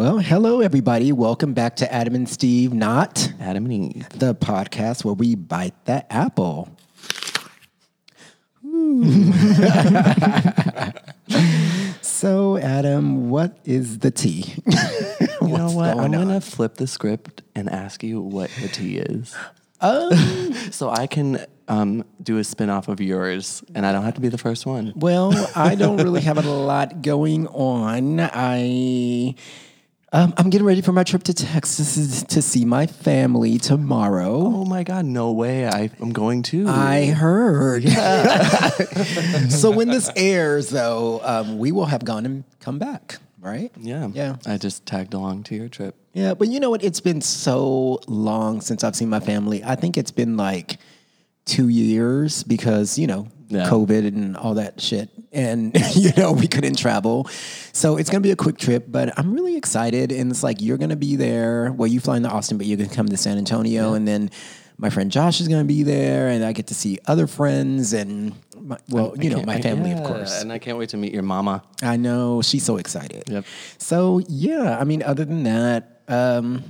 Well, hello, everybody. Welcome back to Adam and Steve Not, Adam and Eve. the podcast where we bite the apple. So, Adam, what is the tea? You know what? I'm going gonna flip the script and ask you what the tea is, Um, so I can um, do a spin off of yours, and I don't have to be the first one. well, I don't really have a lot going on. I. Um, I'm getting ready for my trip to Texas to see my family tomorrow. Oh my God! No way! I, I'm going to. I heard. so when this airs, though, um, we will have gone and come back, right? yeah, Yeah. I just tagged along to your trip. Yeah, but you know what? It's been so long since I've seen my family. I think it's been like two years because you know Yeah. COVID and all that shit, and you know we couldn't travel. So it's gonna be a quick trip, but I'm really excited. And it's like you're gonna be there. Well, you fly into Austin, but you're gonna come to San Antonio, and then my friend Josh is gonna be there, and I get to see other friends and my, well, you know my I- family, of course. And I can't wait to meet your mama. I know she's so excited. Yep. So yeah, I mean, other than that, um,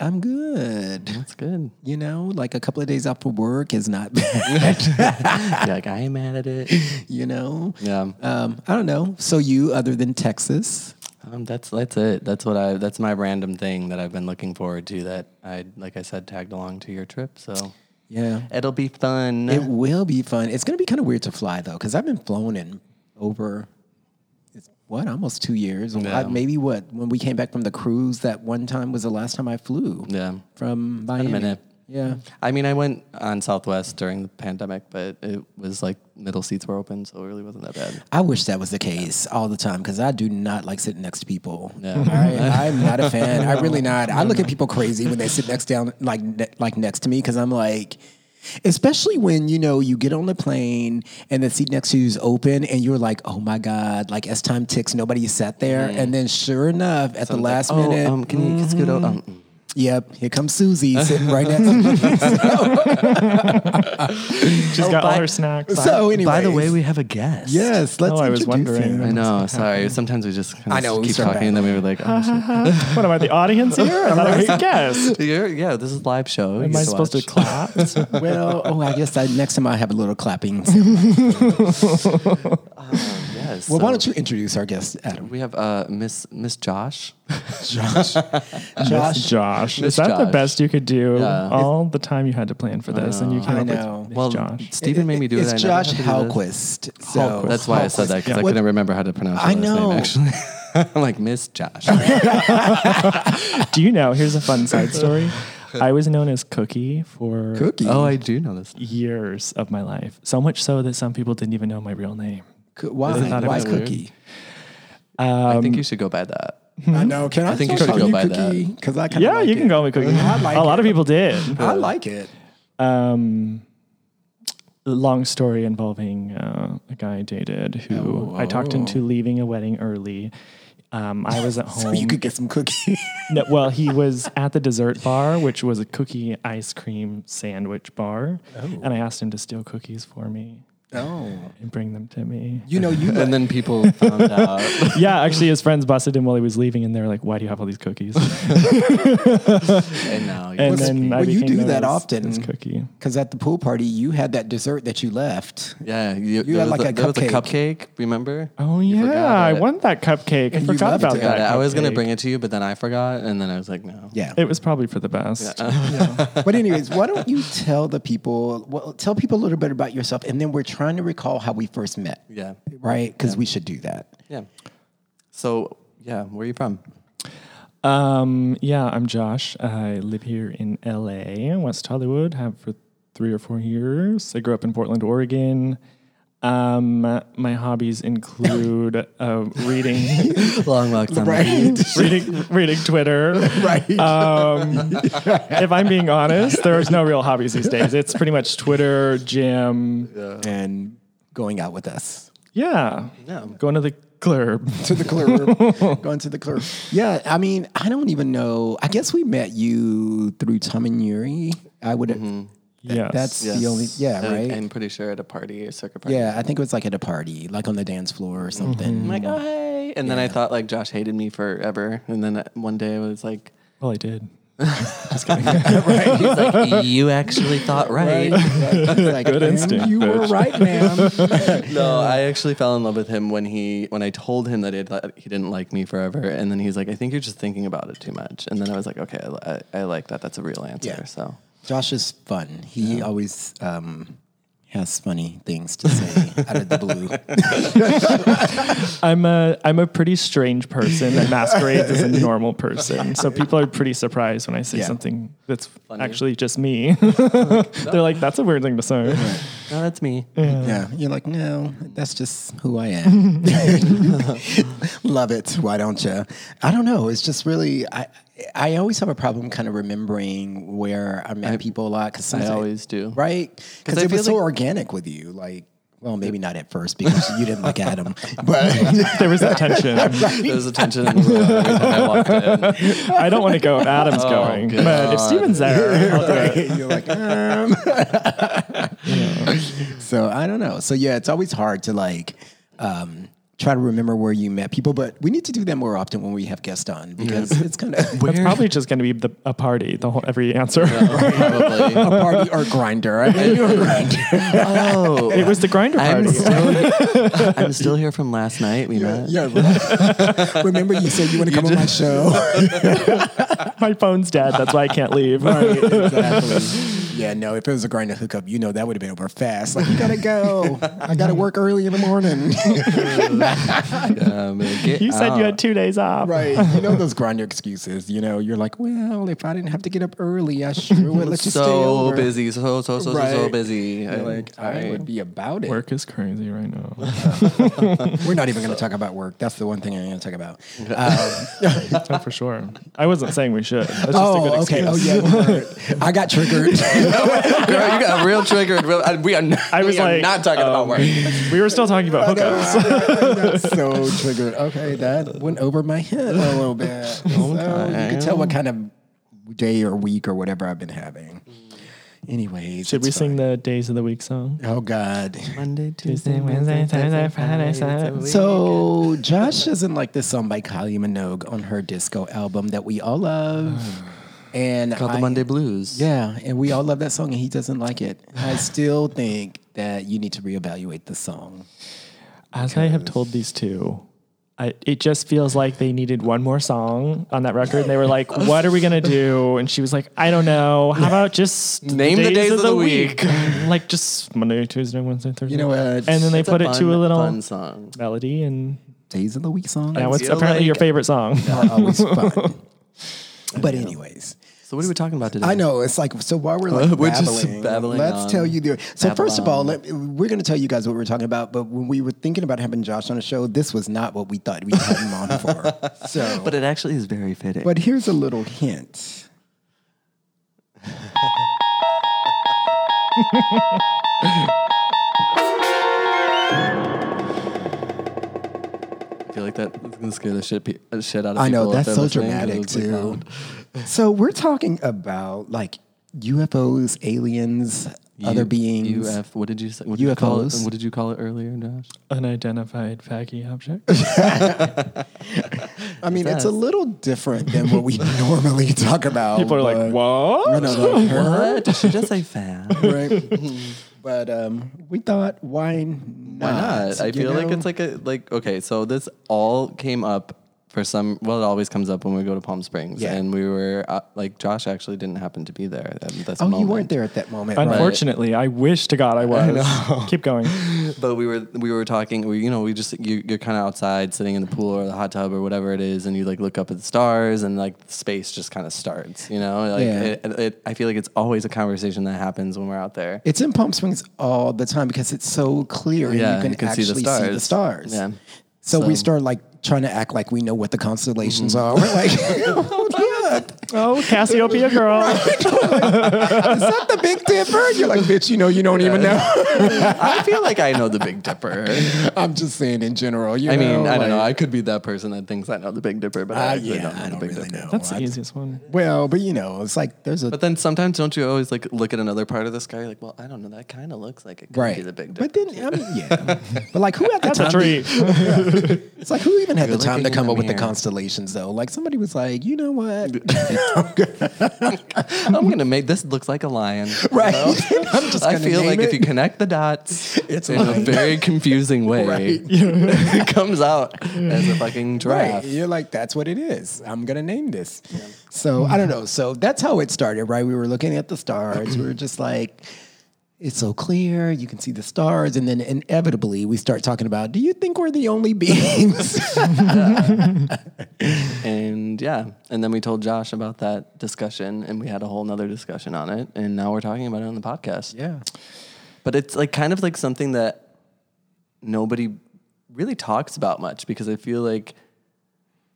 I'm good. That's good. You know, like a couple of days off of work is not bad. Like I ain't mad at it. you know. Yeah. Um, I don't know. So you, other than Texas, Um, that's that's it. That's what I. That's my random thing that I've been looking forward to. That I, like I said, tagged along to your trip. So yeah, it'll be fun. it will be fun. It's gonna be kind of weird to fly though, because I've been flown in over. What almost two years? Yeah. Maybe what when we came back from the cruise that one time was the last time I flew. yeah. From Miami. minute. Yeah. I mean, I went on Southwest during the pandemic, but it was like middle seats were open, so it really wasn't that bad. I wish that was the case all the time because I do not like sitting next to people. Yeah. I, I'm not a fan. I really not. I look at people crazy when they sit next down, like ne- like next to me, because I'm like, especially when you know you get on the plane and the seat next to you is open, and you're like, oh my god, like as time ticks, nobody sat there, and then sure enough, at the last like, oh, minute, um, can you scoot over? Um. Yep, here comes Susie sitting right next to me. She's oh, got all by- her snacks. so anyway, By the way, we have a guest. yes, let's. Oh, I was introduce wondering. him. I know. Sorry. Sometimes we just kind I know, we keep start talking, and then we were like, oh, shit. what am I, the audience here? I thought I was a guest. You're- yeah, this is live show. Am I supposed to watch. clap? Well, oh, I guess I, next time I have a little clapping. Yes. Well, why don't you introduce our guest, Adam? We have uh, Miss Miss Josh. Josh. Josh. Josh. Miss Is that the best you could do? Yeah. all the time you had to plan for this, and you came I up know. with Miss Well, Josh. Stephen made me do it's it. I Josh had to do this. Halquist. So Halquist. That's why I said that because I What- couldn't remember how to pronounce your I last know. name. Actually, I'm like Miss Josh. Do you know? Here's a fun side story. I was known as Cookie for Cookie. oh, I do know this. years of my life. So much so that some people didn't even know my real name. Co- why? They thought Why was weird. Cookie? I think you should go by that. I know. Can I, I think you should call go you by that. Because I kind of Yeah, like you can it. call me Cookie. I like a lot of people did. I like it. Um, long story involving uh, a guy I dated who Oh, I talked oh. into leaving a wedding early. Um, I was at home. So you could get some cookie. No, well, he was at the dessert bar, which was a cookie ice cream sandwich bar, and I asked him to steal cookies for me oh. and bring them to me. You know, you And then people found out. yeah, actually, his friends busted him while he was leaving, and they were like, "Why do you have all these cookies?" and now you And then be- I Well, you do that often. as Cookie. because at the pool party you had that dessert that you left. yeah, you, You had like a, a there was a cupcake. cupcake. Remember? Oh yeah, I it. want that cupcake. I forgot about it. that. Yeah, I was gonna bring it to you, but then I forgot, and then I was like, no. Yeah. It was probably for the best. but anyways, why don't you tell the people? Well, tell people a little bit about yourself, and then we're trying to recall how we first met, Yeah. right? Because we should do that. Yeah. So yeah, where are you from? Um, yeah, I'm Josh. I live here in LA, West Hollywood. Have for three or four years. I grew up in Portland, Oregon. Um, my hobbies include uh, reading, Long walk down the Right. reading, reading Twitter. right. Um, if I'm being honest, there's no real hobbies these days. It's pretty much Twitter, gym. and going out with us Yeah, Yeah. going to the club. to the club. going to the club. Yeah, I mean, I don't even know. I guess we met you through Tom and Yuri. I would. Yes, That's the only. Yeah, Uh, right. I'm pretty sure at a party, a circuit party. yeah, I think it was like at a party, like on the dance floor or something. I'm like, oh hey. and then I thought like Josh hated me forever, and then uh, one day I was like, Well, I did. he's like, you actually thought right. like, Good instinct, You were bitch." right, ma'am. No, I actually fell in love with him when he when I told him that he, had, he didn't like me forever, and then he's like, I think you're just thinking about it too much, and then I was like, okay, I, I, I like that. That's a real answer. Yeah. So Josh is fun. He always um, has funny things to say out of the blue. I'm a I'm a pretty strange person that masquerades as a normal person. So people are pretty surprised when I say Yeah. something that's Funny. actually just me. They're like, "That's a weird thing to say." no, that's me. Yeah, you're like, no, that's just who I am. Love it. Why don't you? I don't know. It's just really, I, I always have a problem kind of remembering where I met people a lot because I always do. right? Because I it was feel so like- organic with you. Like, well, maybe not at first because you didn't look at him, but There was that tension. There was a tension in the room every time I. I don't want to go if Adam's going, but if God. Steven's there, I'll do it. you're like, um. so I don't know. So yeah, it's always hard to like um, try to remember where you met people, but we need to do that more often when we have guests on mm-hmm. because it's kind of It's probably just going to be the, a party. The whole every answer. Probably. a party or Grindr. I mean, a Grindr. Oh, It was the Grindr I'm still, I'm still here from last night. We met. Yeah, remember you said you want to come on my show. My phone's dead. That's why I can't leave. Right, exactly. Yeah, no, if it was a Grindr hookup, you know that would have been over fast. Like, you gotta go. I gotta work early in the morning. Um, get You said you out. had two days off. right. You know those Grindr excuses. You know, you're like, well, if I didn't have to get up early, I sure would let you stay so over. busy, so so so so, so Right. busy. I Like, I I- would be about it. Work is crazy right now. We're not even going to talk about work. That's the one thing I'm going to talk about. Um, Oh, for sure. I wasn't saying we should. That's just a oh, good okay. excuse. Oh, yeah. we heard. I got triggered. Girl, you got real triggered. Real, we are. Not, I was we are like, not talking about um, work. We were still talking about hookups. So triggered. Okay, that went over my head a little bit. So you can tell what kind of day or week or whatever I've been having. Anyways, Should we it's sing fine. the days of the week song? Oh God. Monday, Tuesday, Wednesday, Thursday, Friday, Saturday. So Josh doesn't like this song by Kylie Minogue on her disco album that we all love. And called I- the Monday Blues. Yeah, and we all love that song, and he doesn't like it. I still think that you need to reevaluate the song. As I have told these two, I, it just feels like they needed one more song on that record. And they were like, "What are we gonna do?" And she was like, "I don't know. How about just Name the days of the week." like just Monday, Tuesday, Wednesday, Thursday." You know what? And then they put a it to a little fun song. melody, and Days of the Week song now it's feel apparently your favorite song. are always fun. But anyways, So what are we talking about today? I know it's like so. While we're like We're just babbling, babbling let's on. tell you the. So first of all, let, we're going to tell you guys what we're talking about. But when we were thinking about having Josh on the show, this was not what we thought we'd have him on for. So, But it actually is very fitting. but here's a little hint. I feel like that is gonna scare the shit, shit out of I know that's so dramatic too. loud. So we're talking about like UFOs, aliens, other beings. UF. What did you say? What did you call it? UFOs. What did you call it earlier, Josh? Unidentified faggy object. I mean, it's a little different than what we normally talk about. People are like, "What?" I know, like. What? Did she just say fan? right? but um, we thought, why not? Why not? I You feel like it's like a like okay. So this all came up for some. Well, it always comes up when we go to Palm Springs, Yeah. and we were uh, like Josh actually didn't happen to be there at this Oh, moment. you weren't there at that moment. right? Unfortunately, I wish to God I was. Keep going. But we were we were talking. We you know we just you, you're kind of outside sitting in the pool or the hot tub or whatever it is, and you like look up at the stars and like space just kind of starts. You know, like Yeah. it, it, I feel like it's always a conversation that happens when we're out there. It's in Palm Springs all the time because it's so clear and Yeah, you can, you can see actually the see the stars. stars. Yeah. So, we So- Mm-hmm. start like trying to act like we know what the constellations mm-hmm. are. We're like, oh, looked. Oh, Cassiopeia girl. Is that the Big Dipper? You're like, bitch, you know, you don't even know. I feel like I know the Big Dipper. I'm just saying in general. You I mean, know, I don't know. I could be that person that thinks I know the Big Dipper, but I Uh, actually yeah, don't know I don't Big really Dipper. know. That's the easiest one. Well, but you know, it's like there's a But then sometimes don't you always like look at another part of the sky? Like, well, I don't know. That kind of looks like it could right. be the Big Dipper. But then, I mean, yeah. But like, who had the That's a time? tree. To, it's like who even had You're the time to come the up with the constellations though? Like somebody was like, you know what? I'm gonna make this looks like a lion. you Right. know? I'm just I feel like it. if you connect the dots It's in a very confusing way, Right. it comes out as a fucking giraffe. Right. You're like, that's what it is. I'm gonna name this. So I don't know. So that's how it started, right? We were looking at the stars. we were just like, it's so clear. You can see the stars, and then inevitably we start talking about, do you think we're the only beings? And yeah, and then we told Josh about that discussion, and we had a whole nother discussion on it, and now we're talking about it on the podcast. yeah. But it's like kind of like something that nobody really talks about much because I feel like,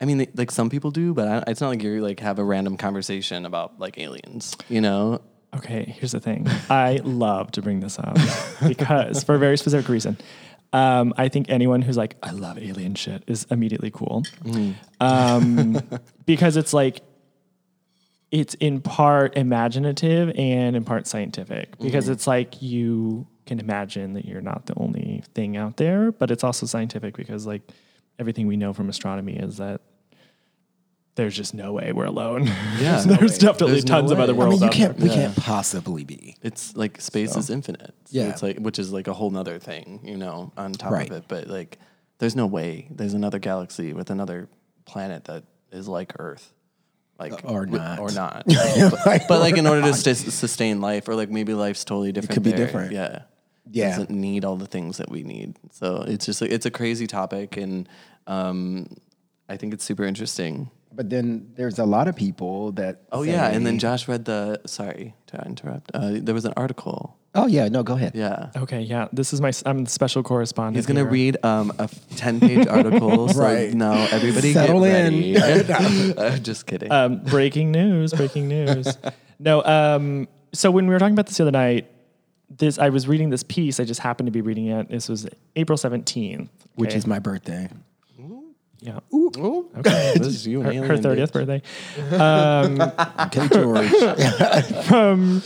I mean, like some people do, but I, it's not like you like have a random conversation about like aliens, you know? Okay, here's the thing. I love to bring this up because for a very specific reason. Um, I think anyone who's like, I love alien shit is immediately cool. Um, because it's like, it's in part imaginative and in part scientific because it's like you can imagine that you're not the only thing out there, but it's also scientific because like everything we know from astronomy is that there's just no way we're alone. Yeah. there's definitely There's no tons of other I I worlds mean, you can't. there. We can't possibly be. It's like space is infinite. So Yeah. It's like, which is like a whole nother thing, you know, on top Right. of it. But like, there's no way there's another galaxy with another planet that is like Earth. Like, Or not. Or not. but, but, like, in order to sus- sustain life, or like maybe life's totally different. It could be there. different. Yeah. Yeah. Doesn't need all the things that we need. So it's just like, it's a crazy topic. And um, I think it's super interesting. But then there's a lot of people that. Oh, yeah. And then Josh read the, sorry to interrupt. Uh, there was an article. Oh yeah, no, go ahead. Yeah. Okay, yeah. This is my. I'm the special correspondent. He's gonna read um, a ten-page article. So Right. now everybody Settle get in. ready. Uh, just kidding. Um, breaking news! Breaking news! no. Um, so when we were talking about this the other night, this I was reading this piece. I just happened to be reading it. This was April seventeenth, Which is my birthday. Yeah. Ooh, Ooh. okay. this is you, an Her, her bitch. 30th birthday. Um, Okay, George. from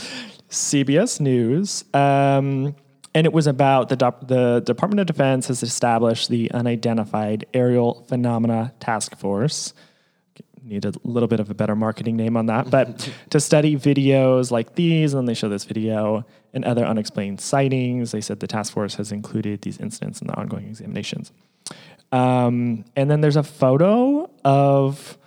CBS News. Um, and it was about the, dop- the Department of Defense has established the Unidentified Aerial Phenomena Task Force. Need a little bit of a better marketing name on that, but to study videos like these, and then they show this video and other unexplained sightings. They said the task force has included these incidents in the ongoing examinations. Um, and then there's a photo of,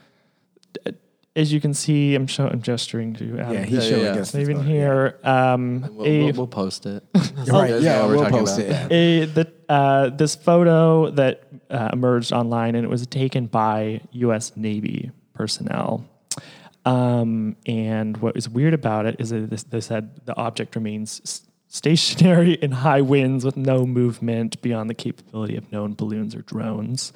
as you can see, I'm, show, I'm gesturing to you. Adam. yeah, he's Yeah, showing yeah, yeah. us. the Even here, um, We'll, a, we'll, we'll post it. Right, yeah, we're we'll talking post about. it. a the, uh, this photo that uh, emerged online, and it was taken by U.S. Navy personnel. Um, and what is weird about it is that this, they said the object remains s- stationary in high winds with no movement beyond the capability of known balloons or drones.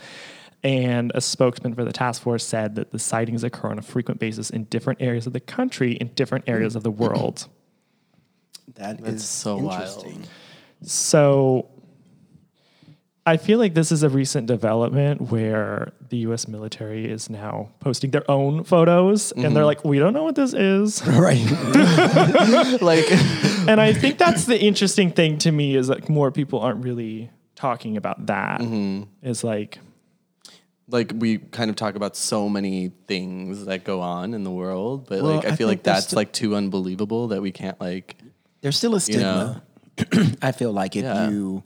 And a spokesman for the task force said that the sightings occur on a frequent basis in different areas of the country, in different areas of the world. That That's is so interesting. wild. So I feel like this is a recent development where the US military is now posting their own photos and they're mm-hmm. like, we don't know what this is. Right. like, and I think that's the interesting thing to me is like more people aren't really talking about that. Mm-hmm. It's like, like we kind of talk about so many things that go on in the world, but Well, like I, I feel like that's still- like too unbelievable that we can't like There's still a stigma. I feel like if Yeah. you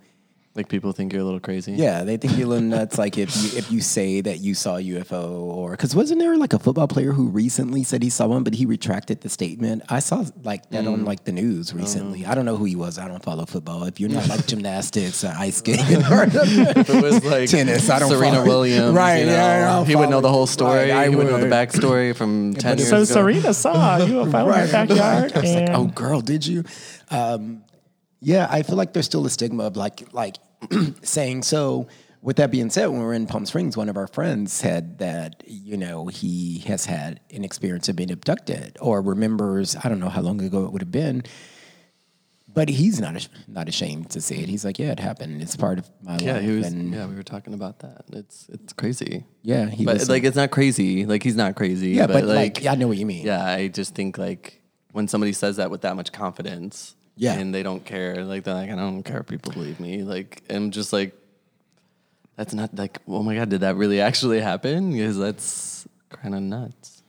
like people think you're a little crazy. Yeah, they think you're a little nuts. Like if you if you say that you saw a UFO, or because wasn't there like a football player who recently said he saw one, but he retracted the statement. I saw like that Mm. on like the news recently. I don't know who he was. I don't follow football. If you're not like gymnastics or ice skating or If it was like Tennis, I don't Serena follow- Williams, Right, you know, yeah, I don't he would know the whole story. Right, I he would know the backstory from ten years so ago. Serena saw a UFO in her backyard. I was like, oh, girl, did you? Um, yeah, I feel like there's still a stigma of like like saying so. With that being said, when we were in Palm Springs, one of our friends said that, you know, he has had an experience of being abducted or remembers, I don't know how long ago it would have been, but he's not not ashamed to say it. He's like, yeah, it happened. It's part of my Yeah, life. he was. and Yeah, we were talking about that. It's it's crazy. yeah, he but was like, it's not crazy. Like he's not crazy. yeah, but, like, yeah, I know what you mean. Yeah, I just think like when somebody says that with that much confidence, Yeah. and they don't care, like they're like, I don't care if people believe me. Like, I'm just like, that's not like, oh my god, did that really actually happen? Because that's kind of nuts.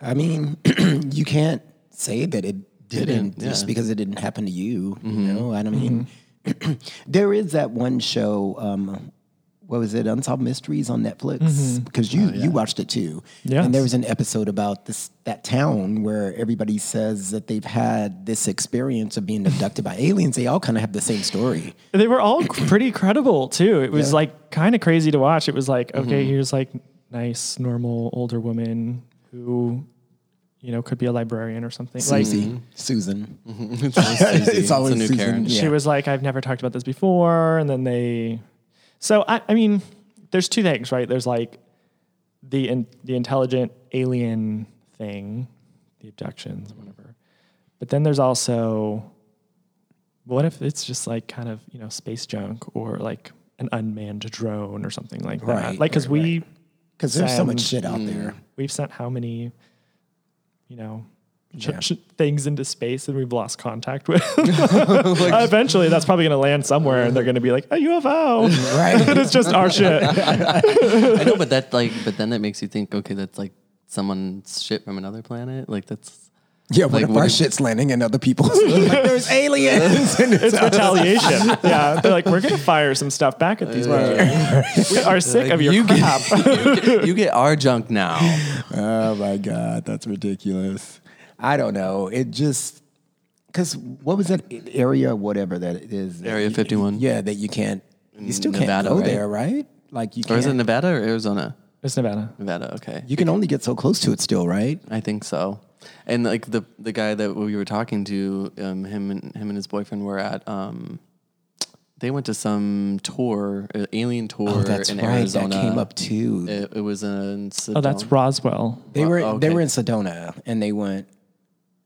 I mean, you can't say that it didn't, Didn't, just yeah. Mm-hmm. because it didn't happen to you. You know, I don't mean, there is that one show. Um, what was it? Unsolved Mysteries on Netflix mm-hmm. because you oh, you watched it too. Yes. and there was an episode about this that town where everybody says that they've had this experience of being abducted by aliens. They all kind of have the same story. They were all pretty credible too. It was like kind of crazy to watch. It was like, okay, mm-hmm. here's like nice, normal older woman who, you know, could be a librarian or something. Like Susie, mm-hmm. Susan. it's, always Susie. It's always a new Susan. Karen. Yeah. she was like, I've never talked about this before, and then they. So I, I mean, there's two things, right? There's like the in, the intelligent alien thing, the abductions, whatever. But then there's also, what if it's just like kind of you know space junk or like an unmanned drone or something like that? Right, like because right, we Because there's so much shit out mm. there. we've sent how many, you know, Yeah. ch- things into space and we've lost contact with. Eventually, that's probably going to land somewhere, and they're going to be like a UFO, Right. and it's just our shit. I know, but that like, but then that makes you think, okay, that's like someone's shit from another planet. Like that's Yeah, what Like, if what our if- shit's landing in other people's? like, there's aliens. and it's It's retaliation. Yeah, they're like, we're going to fire some stuff back at these uh, ones. We are sick of your you crap. get, you get you get our junk now. Oh my god, that's ridiculous. I don't know. It just because what was that area, whatever that is, Area 51? Yeah, that you can't. You still Nevada, can't go right? there, right? Like you Or is it can't. Nevada or Arizona? It's Nevada. Nevada. Okay. You can only get so close to it still, right? I think so. And like the the guy that we were talking to, um, him and him and his boyfriend were at. Um, they went to some tour, uh, alien tour Oh, that's in right. Arizona. That came up too. It, it was in. Oh, that's Roswell. they were oh, they okay. were in Sedona, and they went.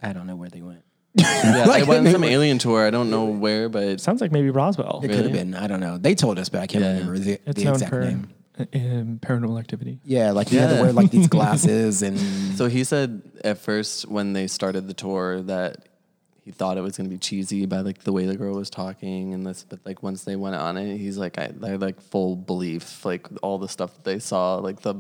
I don't know where they went. Yeah, Like, they went on they some were- alien tour. I don't know where, but it Sounds like maybe Roswell. It could have been. I don't know. They told us, but I can't Yeah. remember the, It's the known exact for name. um, paranormal activity. Yeah, like you had to Yeah. wear like these glasses and So he said at first when they started the tour that he thought it was going to be cheesy by like the way the girl was talking and this, but like once they went on it, he's like, I, they're like full belief, like all the stuff that they saw, like the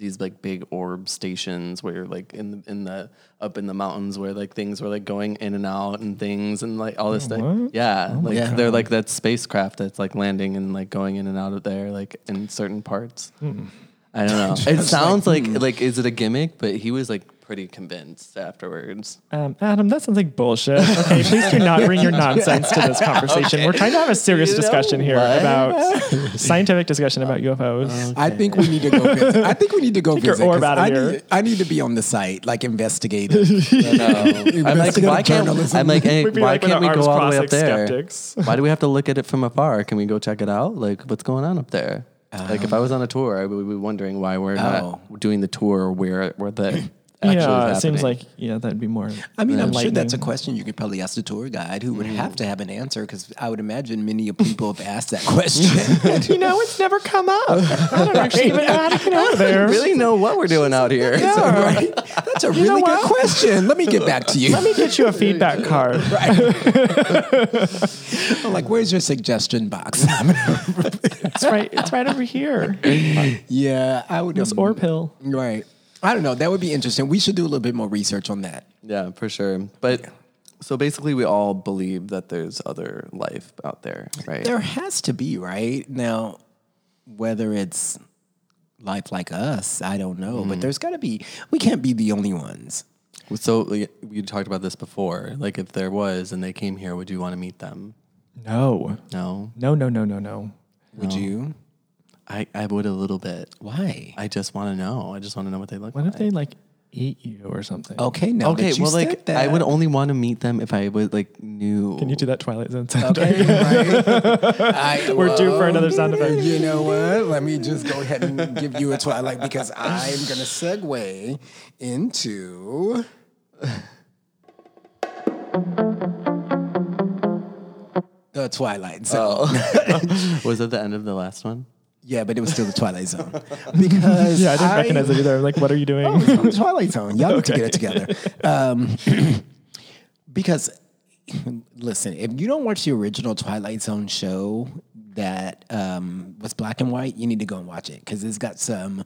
these like big orb stations where you're like in the, in the up in the mountains where like things were like going in and out and things and like all this stuff. what? Yeah, like yeah. they're like that spacecraft that's like landing and like going in and out of there like in certain parts. I don't know. It sounds like, hmm. like is it a gimmick? But he was like pretty convinced afterwards. Um, Adam, that sounds like bullshit. Okay, please do not bring your nonsense to this conversation. We're trying to have a serious You discussion here what? about scientific discussion about UFOs. I think we need to go. Visit. I think we need to go Take your visit. 'cause orb out of I here. Need, I need to be on the site, like investigating. No. I'm like, why can't journalism. I'm like, hey, We'd why like can't we go arms all the way up there? skeptics. Why do we have to look at it from afar? Can we go check it out? Like, what's going on up there? like, if I was on a tour, I would be wondering why we're Oh. not doing the tour or where where the actually Yeah, is it seems like yeah, that'd be more. I mean, I'm sure that's a question you could probably ask the tour guide, who would have to have an answer, because I would imagine many people have asked that question. You know, it's never come up. I don't actually even know how to get out there. really know what we're doing out here. right? That's a really good question. Let me get back to you. Let me get you a feedback card. I'm like, where's your suggestion box? It's right. It's right over here. yeah, I would. This um, or pill. Right. I don't know. That would be interesting. We should do a little bit more research on that. Yeah, for sure. But so basically, we all believe that there's other life out there, right? There has to be, right? Now, whether it's life like us, I don't know, but mm-hmm. there's got to be. We can't be the only ones. So we talked about this before. Like, if there was and they came here, would you want to meet them? No. No, No. No. No. No. No. Would you? I, I would a little bit. Why? I just want to know. I just want to know what they look like. What like. if they like eat you or something. Okay, now okay, that you well, said like that, I would only want to meet them if I would like knew. Can you do that Twilight Zone sound? Okay, right. I, We're due for another sound effect. You know what? Let me just go ahead and give you a twilight because I'm going to segue into. The Twilight Zone. Oh. Was that the end of the last one? Yeah, but it was still the Twilight Zone because Yeah, I didn't recognize it either. I'm like, what are you doing? Oh, it's on the Twilight Zone. Y'all need to get it together. Um, because, listen, if you don't watch the original Twilight Zone show that um, was black and white, you need to go and watch it because it's got some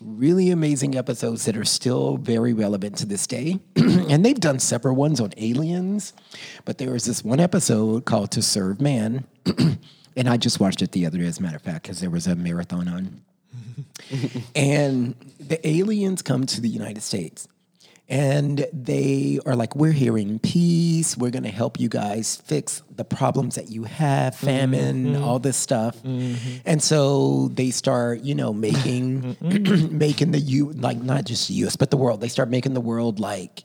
really amazing episodes that are still very relevant to this day. and they've done separate ones on aliens, but there was this one episode called To Serve Man. and I just watched it the other day, as a matter of fact, because there was a marathon on and the aliens come to the United States. And they are like, we're here in peace. We're going to help you guys fix the problems that you have, mm-hmm. famine, mm-hmm. all this stuff. Mm-hmm. And so they start, you know, making making the you like not just the U.S. but the world. They start making the world like,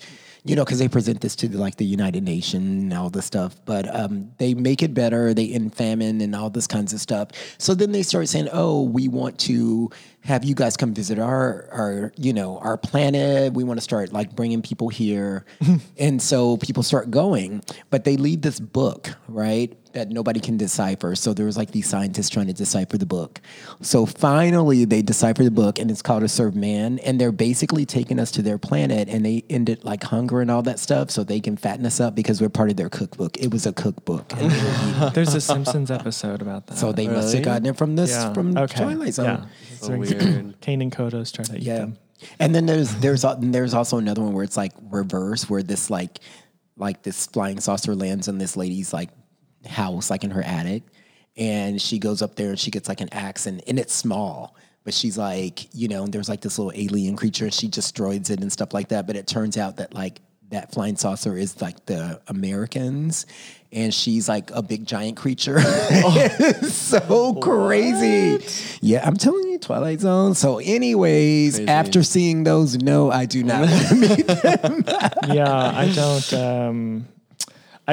you know, because they present this to the, like the United Nation and all this stuff. But um, they make it better. They end famine and all this kinds of stuff. So then they start saying, "Oh, we want to have you guys come visit our our you know our planet. We want to start like bringing people here." and so people start going, but they leave this book right that nobody can decipher. So there was like these scientists trying to decipher the book. So finally they decipher the book and it's called A Serve Man. And they're basically taking us to their planet and they ended like hunger and all that stuff so they can fatten us up because we're part of their cookbook. It was a cookbook. And they were eating. There's a Simpsons episode about that. so they must have gotten it from this yeah. from okay. Twilight Zone. Yeah. So weird. Kang and Kodos try to eat Yeah. them. And then there's there's al- there's also another one where it's like reverse, where this like like this flying saucer lands in this lady's like house, like in her attic, and she goes up there and she gets like an axe and, and it's small. But she's like, you know, and there's like this little alien creature and she destroys it and stuff like that. But it turns out that like that flying saucer is like the Americans and she's like a big giant creature. It's so crazy. Yeah, I'm telling you, Twilight Zone. So, anyways, Crazy. after seeing those, no, I do not want to meet them. yeah, I don't. Um,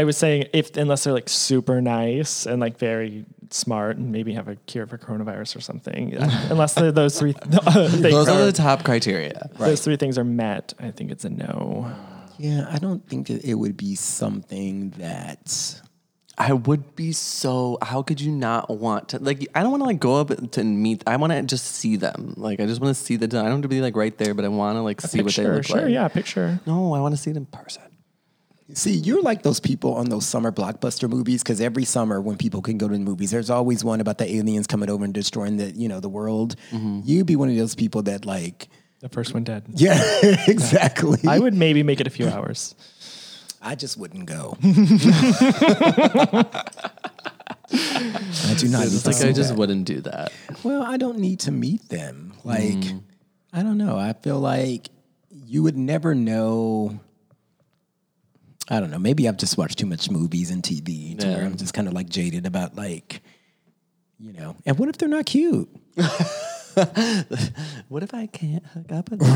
I was saying if unless they're like super nice and like very smart and maybe have a cure for coronavirus or something. unless they're those three uh, things Those are are- the top criteria. those three things are met, I think it's a no. Yeah, I don't think that it would be something that. I would be so. How could you not want to? Like, I don't want to like go up to meet. I want to just see them. Like, I just want to see the. I don't want to be like right there, but I want to like see what they Picture, look sure, like. yeah, picture. No, I want to see it in person. See, you're like those people on those summer blockbuster movies because every summer when people can go to the movies, there's always one about the aliens coming over and destroying the you know the world. Mm-hmm. You'd be one of those people that like, The first one dead. yeah, exactly. I would maybe make it a few hours. I just wouldn't go. I do not. need It's like I just that. wouldn't do that. Well, I don't need to meet them. Like, mm. I don't know. I feel like you would never know. I don't know. Maybe I've just watched too much movies and TV to where I'm just kind of like jaded about like, you know. And what if they're not cute? What if I can't hook up with them?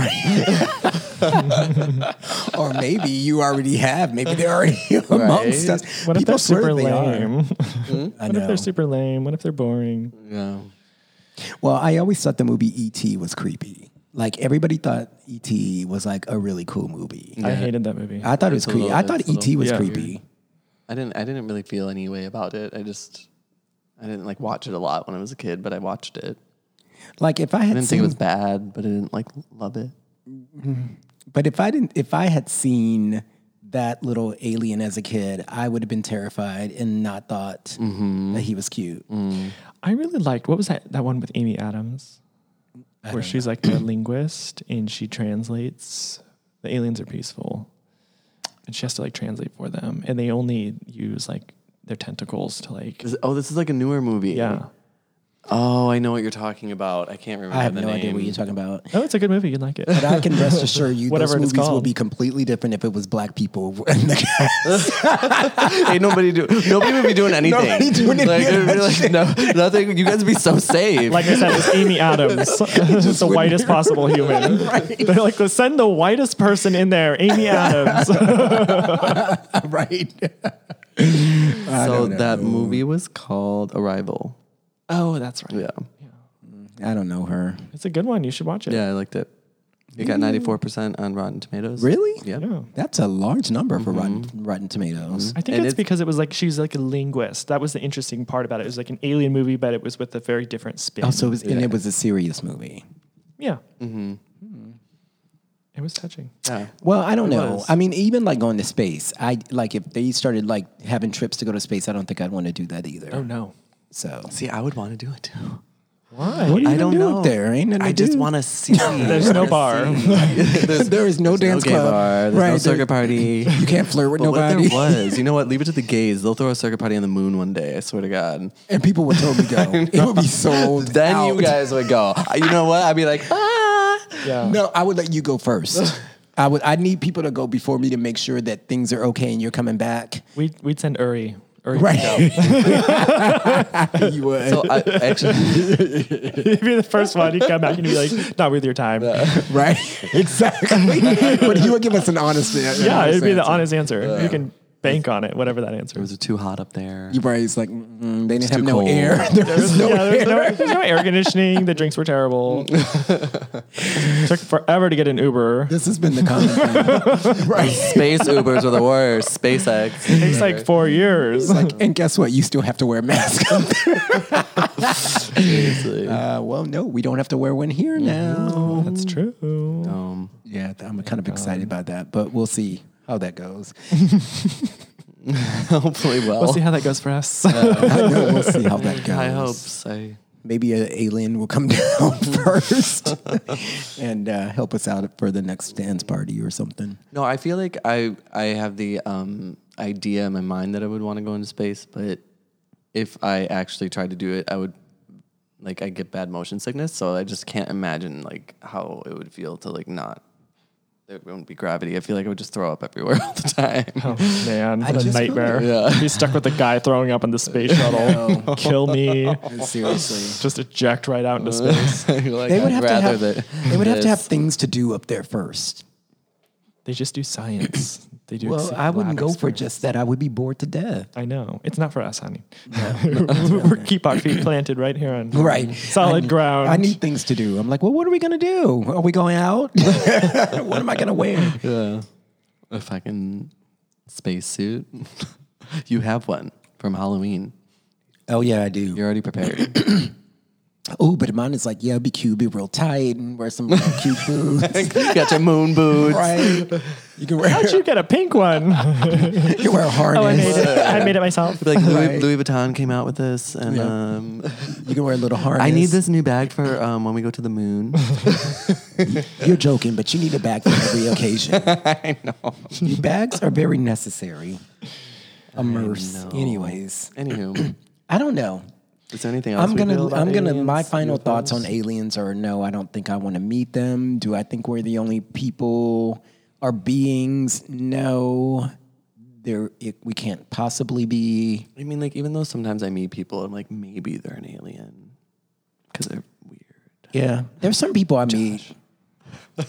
or maybe you already have. Maybe they're already amongst Right. us. What if People they're super they lame? I hmm? hmm? what if know. they're super lame? What if they're boring? Yeah. Well, I always thought the movie E.T. was creepy. Like everybody thought E.T. was like a really cool movie. I hated that movie. I thought it was It's a creepy. little- I thought it's a E.T. was yeah. creepy. I didn't. I didn't really feel any way about it. I just. I didn't like watch it a lot when I was a kid, but I watched it. Like if I I had didn't seen, think it was bad, but I didn't like love it. but if I didn't, if I had seen that little alien as a kid, I would have been terrified and not thought Mm-hmm. that he was cute. I really liked what was that that one with Amy Adams, where she's like a linguist and she translates. The aliens are peaceful, and she has to like translate for them, and they only use like their tentacles to like Is oh, this is like a newer movie. yeah. Oh, I know what you're talking about. I can't remember. I have the no name. idea what you're talking about. Oh, it's a good movie. You'd like it. But I can rest assure you, Whatever those it's movies will be completely different if it was black people. in the cast. Ain't nobody do. Nobody would be doing anything. Nobody doing like, any it'd be like, no, nothing. You guys would be so safe. Like I said, it's Amy Adams, just the whitest possible human. They're like, send the whitest person in there, Amy Adams. right? so that know. movie was called Arrival. Oh, that's right. Yeah, mm, I don't know her. It's a good one. You should watch it. yeah, I liked it. It got mm. 94 percent on Rotten Tomatoes. Really? Yeah. Yeah. That's a large number for Rotten, mm-hmm. Rotten Tomatoes. I think And it's it's- because it was like she's like a linguist. That was the interesting part about it. It was like an alien movie, but it was with a very different spin. Oh, so it was, and it was a serious movie. yeah. Mm-hmm. Hmm. It was touching. Yeah. Well, I don't It know. was. I mean, even like going to space, I like if they started like having trips to go to space, I don't think I'd want to do that either. Oh no. So See, I would want to do it too. Why? What are you I don't do know. up there? Ain't nothing I to just want to see. There's no bar. there is no dance no gay club. bar. There's no there- circuit party. You can't flirt with But what nobody. there was? You know what? Leave it to the gays. They'll throw a circuit party on the moon one day. I swear to God. and people would totally go. it would be sold. Then out. you guys would go. You know what? I'd be like, ah. Yeah. No, I would let you go first. I would. I need people to go before me to make sure that things are okay and you're coming back. We we'd send Uri. Uri would Right. go. you would. So I actually, He'd be the first one. You'd come back and he'd be like, "Not with your time." Yeah, right. Exactly. but he would give us an honest. Answer. Yeah, it'd be the honest answer. You can bank on it, whatever that answer was is. it too hot up there? You probably it's like mm, they didn't have no cold. air. There was no yeah, there's air. no, there's no air conditioning. The drinks were terrible. Took forever to get an Uber. This has been the common thing. right. Space Ubers are the worst. SpaceX. Takes like four years. And guess what? You still have to wear a mask. up there. Seriously. uh, well, no, we don't have to wear one here now. That's true. Um, Yeah, I'm kind of excited about that, but we'll see how that goes. hopefully, well. We'll see how that goes for us. I know, we'll see how that goes. High hopes. I Maybe an alien will come down first and uh, help us out for the next dance party or something. no. I feel like I I have the um, idea in my mind that I would want to go into space, but if I actually tried to do it, I would like I get bad motion sickness, so I just can't imagine like how it would feel to like not. There wouldn't be gravity. I feel like I would just throw up everywhere all the time. Oh, man, what a just feel nightmare. Yeah. Be stuck with the guy throwing up in the space shuttle. Kill me. Seriously. Just eject right out into space. Like, They would I'd have to rather have, that they would have to have things to do up there first. They just do science. They do. Well, I wouldn't lab go for just that. I would be bored to death. I know it's not for us, honey. we keep our feet planted right here on Right. solid I ground. I need things to do. I'm like, well, what are we going to do? Are we going out? what am I going to wear? Yeah. A fucking spacesuit. you have one from Halloween. Oh, yeah, I do. You're already prepared. Oh, but mine is like, yeah, it'd be cute, be real tight and wear some like, cute boots. Got your moon boots. right? You can wear, How'd you get a pink one? you can wear a harness. oh, I made it. I made it myself. Like Louis, Right. Louis Vuitton came out with this, and Yeah. um, You can wear a little harness. I need this new bag for um, when we go to the moon. You're joking, but you need a bag for every occasion. I know. Bags are very necessary. Immerse. know. Anyways, Anywho, I don't know. Is there anything else? I'm gonna. feel about I'm gonna. My aliens, final thoughts on aliens are no. I don't think I want to meet them. Do I think we're the only people or beings? No. There, it, we can't possibly be. I mean, like even though sometimes I meet people, I'm like maybe they're an alien because they're weird. Yeah, there's some people I meet.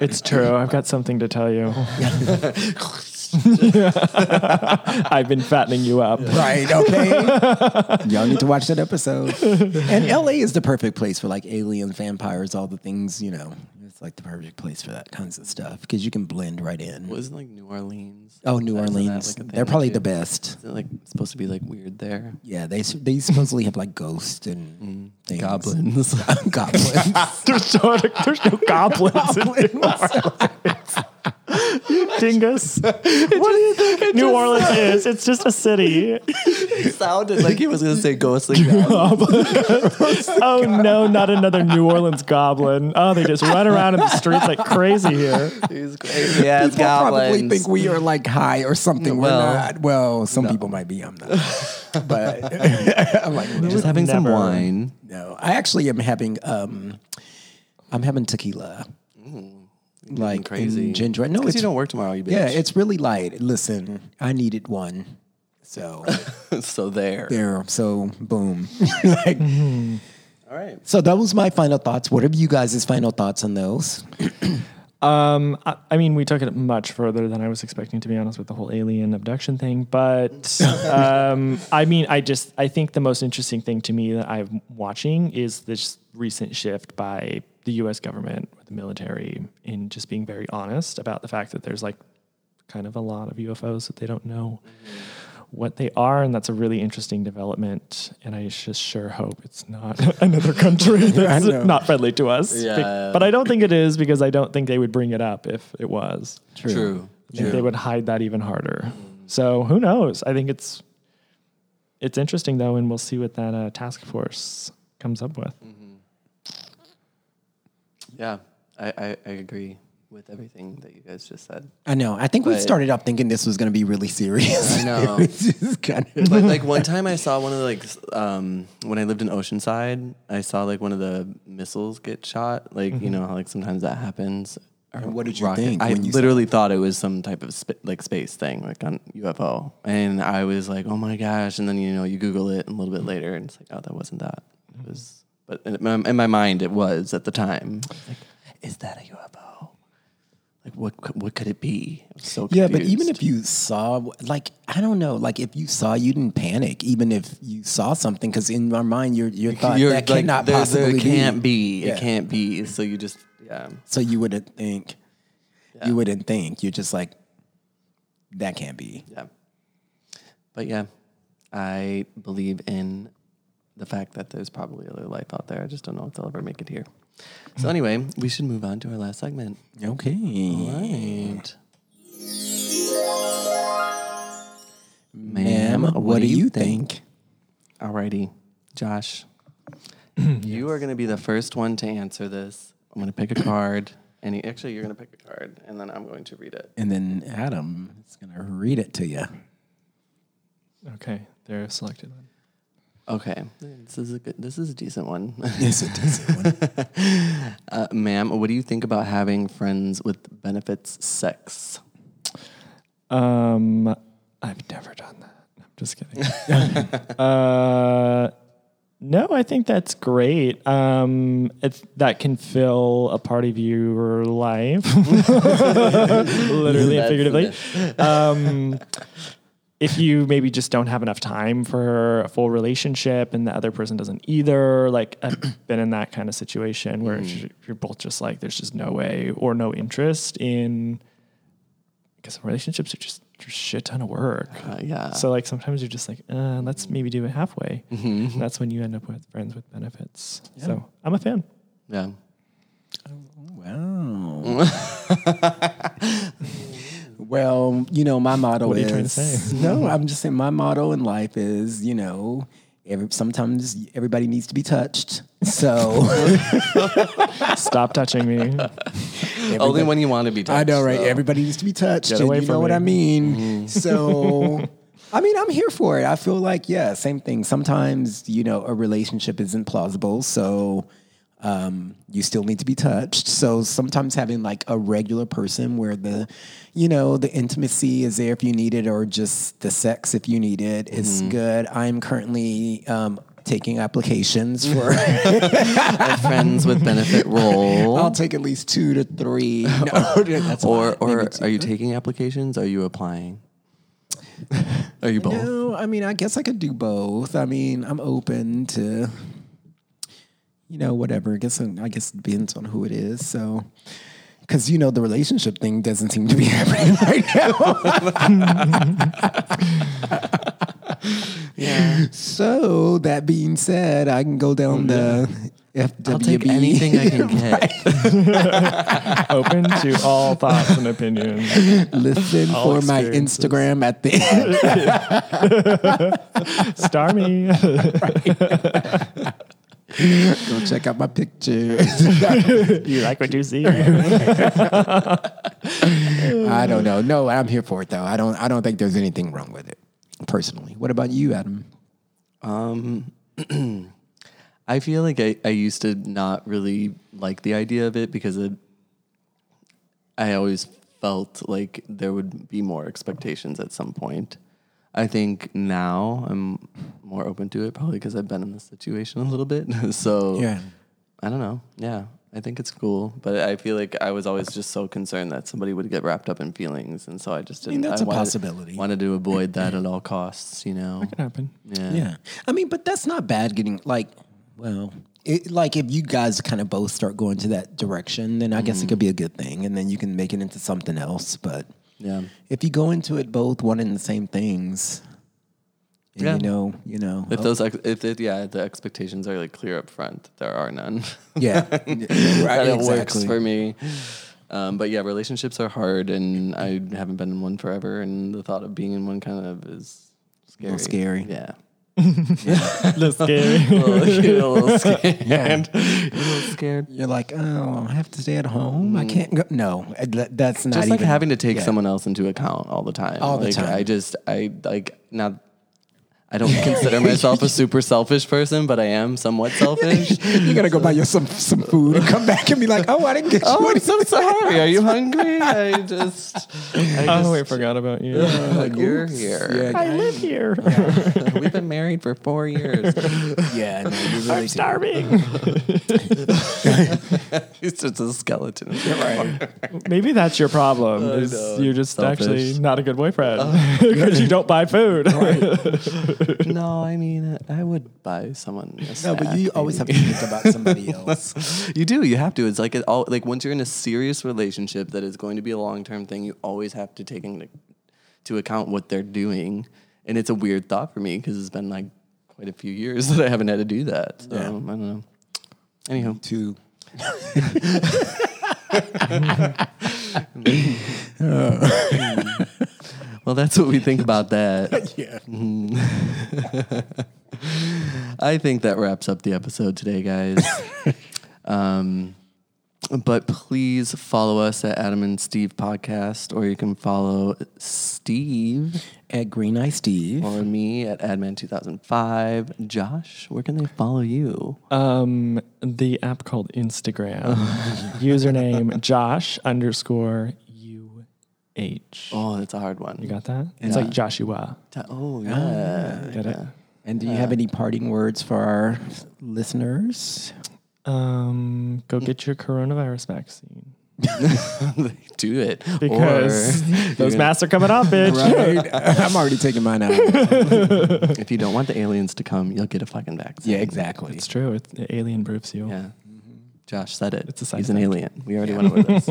It's true. I've got something to tell you. I've been fattening you up. Right. Okay. Y'all need to watch that episode. And LA is the perfect place for like alien vampires, all the things. You know, it's like the perfect place for that kinds of stuff because you can blend right in. Wasn't like New Orleans? Oh, New Isn't that, like, They're probably the best. Isn't it, like supposed to be like weird there? Yeah, they they supposedly have like ghosts and mm. things. Goblins. goblins. There's no, there's no goblins in New Orleans. You dingus. What do you think New Orleans is? It's just a city. It sounded like he was gonna say ghostly goblin. Oh no, not another New Orleans goblin. Oh, they just run around in the streets like crazy here. He's crazy. Yeah, it's People probably think we are like high or something. Well, We're not. Well, some people might be. I'm not. But I'm like, just having some wine. no. I actually am having um, I'm having tequila. Like crazy. and ginger. No, because it's you don't work tomorrow. You bitch. yeah, it's really light. Listen, I needed one, so so there. there. So boom. like, All right. so that was my final thoughts. What are you guys' final thoughts on those? Um, I, I mean, we took it much further than I was expecting, to be honest, with the whole alien abduction thing. But um, I mean, I just I think the most interesting thing to me that I'm watching is this recent shift by the U.S. government, with the military, in just being very honest about the fact that there's like kind of a lot of UFOs that they don't know what they are, and that's a really interesting development. And I just sure hope it's not another country that's not friendly to us. Yeah. But I don't think it is because I don't think they would bring it up if it was. True. I think they would hide that even harder. So who knows? I think it's it's interesting though, and we'll see what that uh, task force comes up with. Yeah, I, I, I agree with everything that you guys just said. I know. I think we started off thinking this was going to be really serious. I know. It's just kind of But like one time I saw one of the like um, when I lived in Oceanside, I saw like one of the missiles get shot. Like you know how like sometimes that happens. Or what did you think I you literally thought it was some type of sp- like space thing, like on UFO, and I was like, oh my gosh! And then you know you Google it, and a little bit later, and it's like, oh, that wasn't that. It was, but in my, in my mind, it was at the time. Like, is that a UFO? Like what? could- What could it be? I was so Yeah, but even if you saw, like, I don't know, like if you saw, you didn't panic, even if you saw something, because in my mind, your your thought You're that like, cannot there- there possibly can't be. be. Yeah. It can't be. So you just yeah. So you wouldn't think. Yeah. You wouldn't think. You're just like, that can't be. Yeah. But yeah, I believe in the fact that there's probably other life out there. I just don't know if they'll ever make it here. So anyway, we should move on to our last segment. Okay. Right. Ma'am, what, do you think? Alrighty, Josh. You are going to be the first one to answer this. I'm going to pick a card. And you, actually, you're going to pick a card, and then I'm going to read it. And then Adam is going to read it to you. Okay, they're selected. One. Okay, this is a good. This is a decent one. Yes, it is. Uh, ma'am, what do you think about having friends with benefits sex? Um, I've never done that. I'm just kidding. uh, no, I think that's great. Um, it's that can fill a part of your life, literally and figuratively. Um, if you maybe just don't have enough time for a full relationship and the other person doesn't either, like I've been in that kind of situation where if you're both just like, there's just no way or no interest in, because relationships are just a shit ton of work. Uh, yeah. So like sometimes you're just like, uh, let's maybe do it halfway. And that's when you end up with friends with benefits. So I'm a fan. yeah. Wow. well, you know, my motto What are is you trying to say? no. I'm just saying my motto in life is, you know, every, sometimes everybody needs to be touched. So Stop touching me. Only when you want to be touched. I know, right? so. Everybody needs to be touched. Get and away you know from what. I mean? Mm-hmm. So, I mean, I'm here for it. I feel like, yeah, same thing. Sometimes, you know, a relationship isn't plausible. So, um, you still need to be touched. So sometimes having like a regular person where the, you know, the intimacy is there if you need it, or just the sex if you need it, is good. I'm currently um, taking applications for. A friends with benefit role. I'll take at least two to three. No, that's or or are you taking applications? Are you applying? Are you both? No, I mean, I guess I could do both. I mean, I'm open to, you know, whatever. I guess I guess it depends on who it is. So, because you know, the relationship thing doesn't seem to be happening right now. Yeah. so that being said, I can go down mm-hmm. the FWB. I'll take anything I can get. Open to all thoughts and opinions. Listen All for my. Instagram at the end. Star me. Go check out my pictures. you like what you see? I don't know. No, I'm here for it though. I don't. I don't think there's anything wrong with it, personally. What about you, Adam? Um, I feel like I, I used to not really like the idea of it because it, I always felt like there would be more expectations at some point. I think now I'm more open to it, probably because I've been in this situation a little bit. so Yeah. I don't know. Yeah, I think it's cool, but I feel like I was always just so concerned that somebody would get wrapped up in feelings, and so I just didn't. mean, that's a wanted, possibility. Wanted to avoid that at all costs, you know. That Could happen. Yeah. Yeah. I mean, but that's not bad getting like, well, it, like if you guys kind of both start going to that direction, then I guess it mm-hmm. could be a good thing. And then you can make it into something else. But Yeah. if you go into it both wanting the same things, and Yeah. you know, you know, If oh, those, ex- if it, yeah, the expectations are like clear up front, there are none. yeah, right, that it works for me. Um, but yeah, relationships are hard, and I haven't been in one forever, and the thought of being in one kind of is scary. little scary. Yeah. Little scary. a little, oh, you're a little scared. a little scared. You're like, oh, I have to stay at home. I can't go. No, that- that's not. Just like even- having to take yeah. someone else into account all the time. All the like, time. I just, I like now. I don't consider myself a super selfish person, but I am somewhat selfish. You're gonna go buy you some some food and come back and be like, oh, I didn't get oh, you. Oh, I'm so sorry. Are you hungry? I just. I oh, I forgot about you. Like, you're here. Yeah, I live here. We've been married for four years. yeah, no, you really I'm do. starving. He's just a skeleton. Right. Maybe that's your problem. I Is know, you're just selfish. actually not a good boyfriend because you don't buy food. No, I mean, I would buy someone. A No, but you always have to think about somebody else. You do. You have to. It's like it all. Like once you're in a serious relationship that is going to be a long term thing, you always have to take into to account what they're doing. And it's a weird thought for me because it's been like quite a few years that I haven't had to do that. So Yeah. I don't know. Anyhow, to uh. Well, that's what we think about that. yeah. I think that wraps up the episode today, guys. um, but please follow us at Adam and Steve Podcast, or you can follow Steve At Green Eye Steve. or me at Adman2005. Josh, where can they follow you? Um, the app called Instagram. Username Josh underscore U H. Oh, that's a hard one. You got that? It's Yeah. like Joshua. Ta- Oh, yeah. Get it? And do you have any parting words for our listeners? Um, go get your coronavirus vaccine Do it. because or those masks are coming off, bitch. Right? I'm already taking mine out. if you don't want the aliens to come, you'll get a fucking vaccine. Yeah, exactly. It's true. It's, it alien proofs you. Yeah. Josh said it. It's a side He's an fact. alien. We already went over this.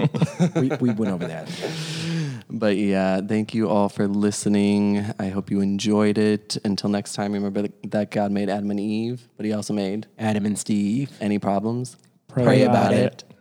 we, we went over that. But yeah, thank you all for listening. I hope you enjoyed it. Until next time, remember that God made Adam and Eve, but he also made Adam and Steve. any problems? Pray, Pray about, about it. it.